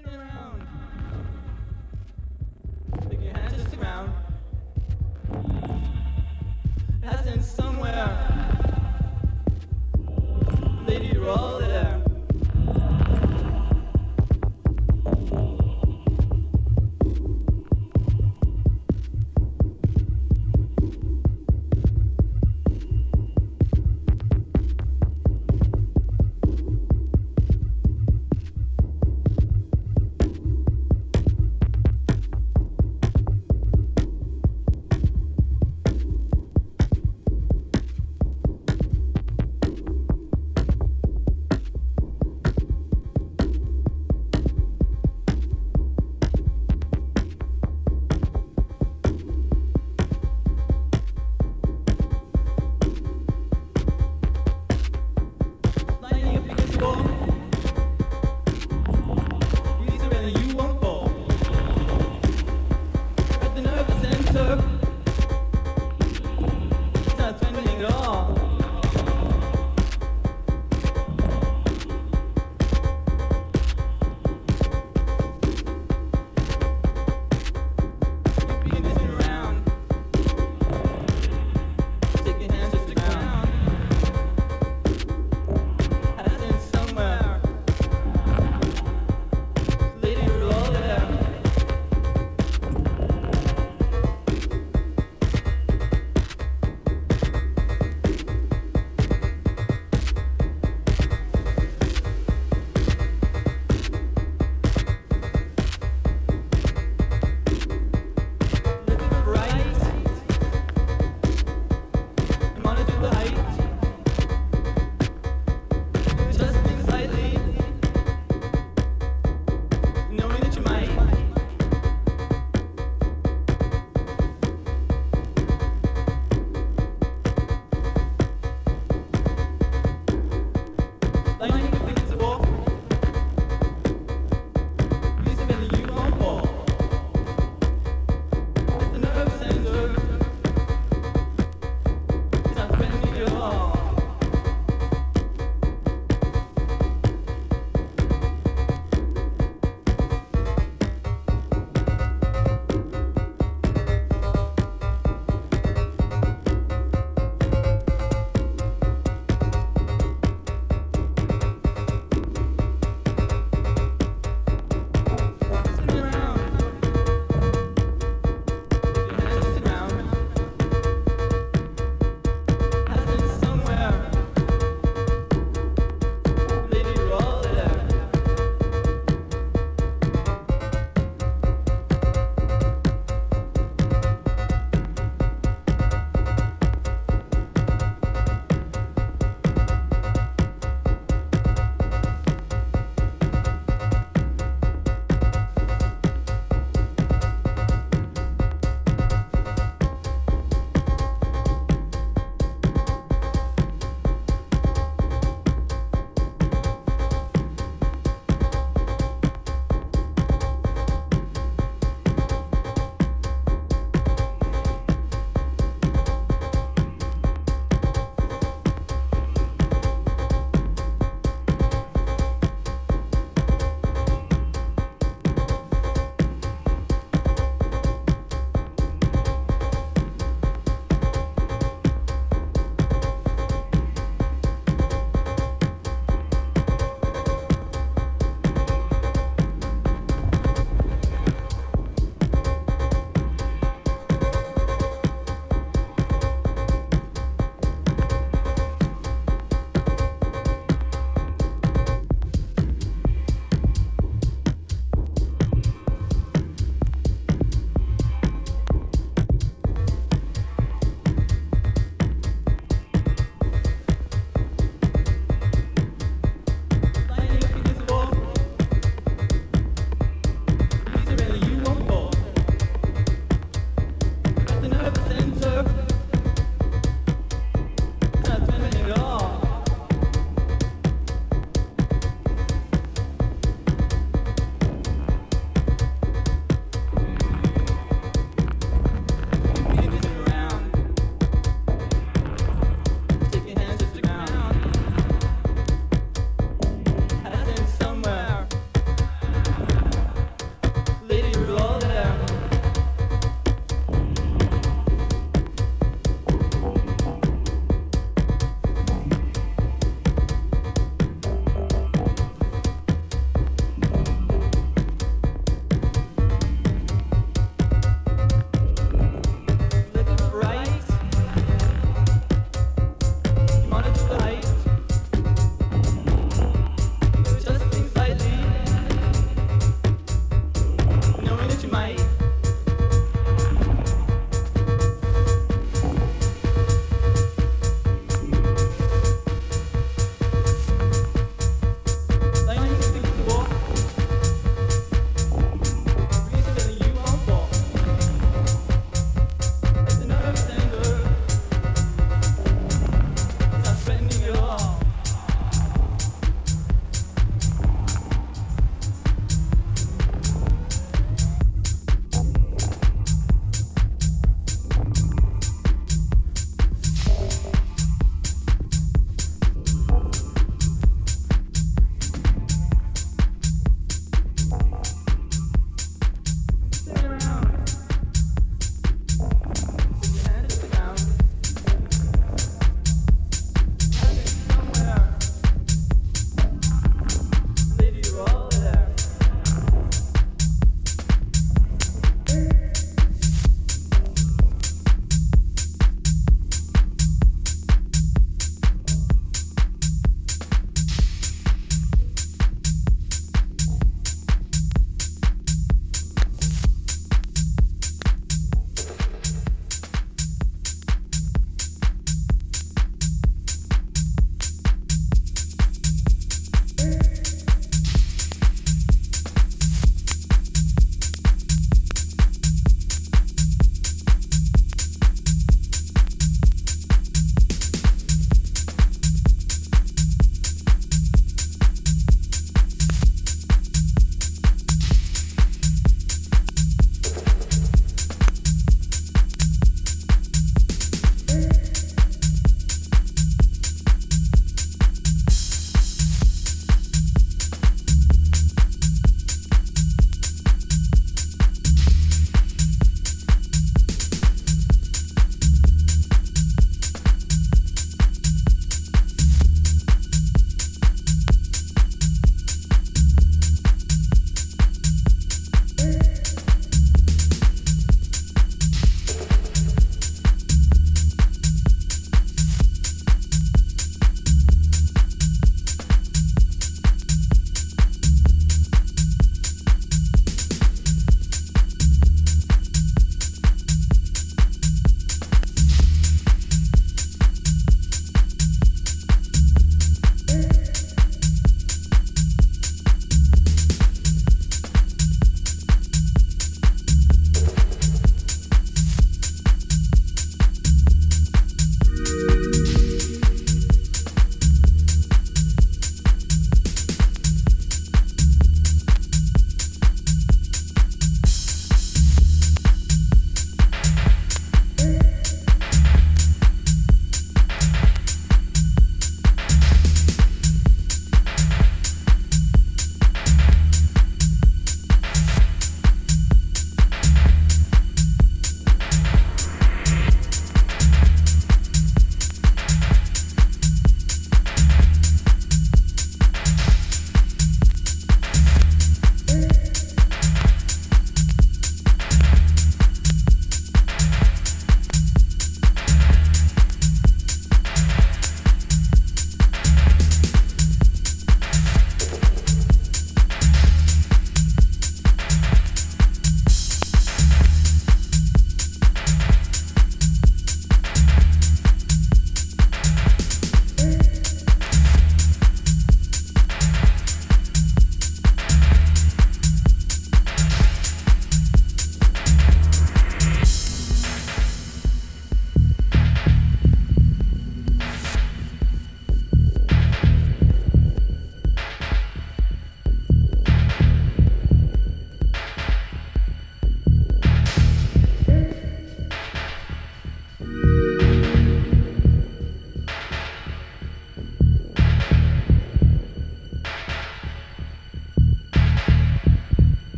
Spin around. Make your hands just around. Has been somewhere. Lady,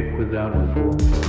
without a.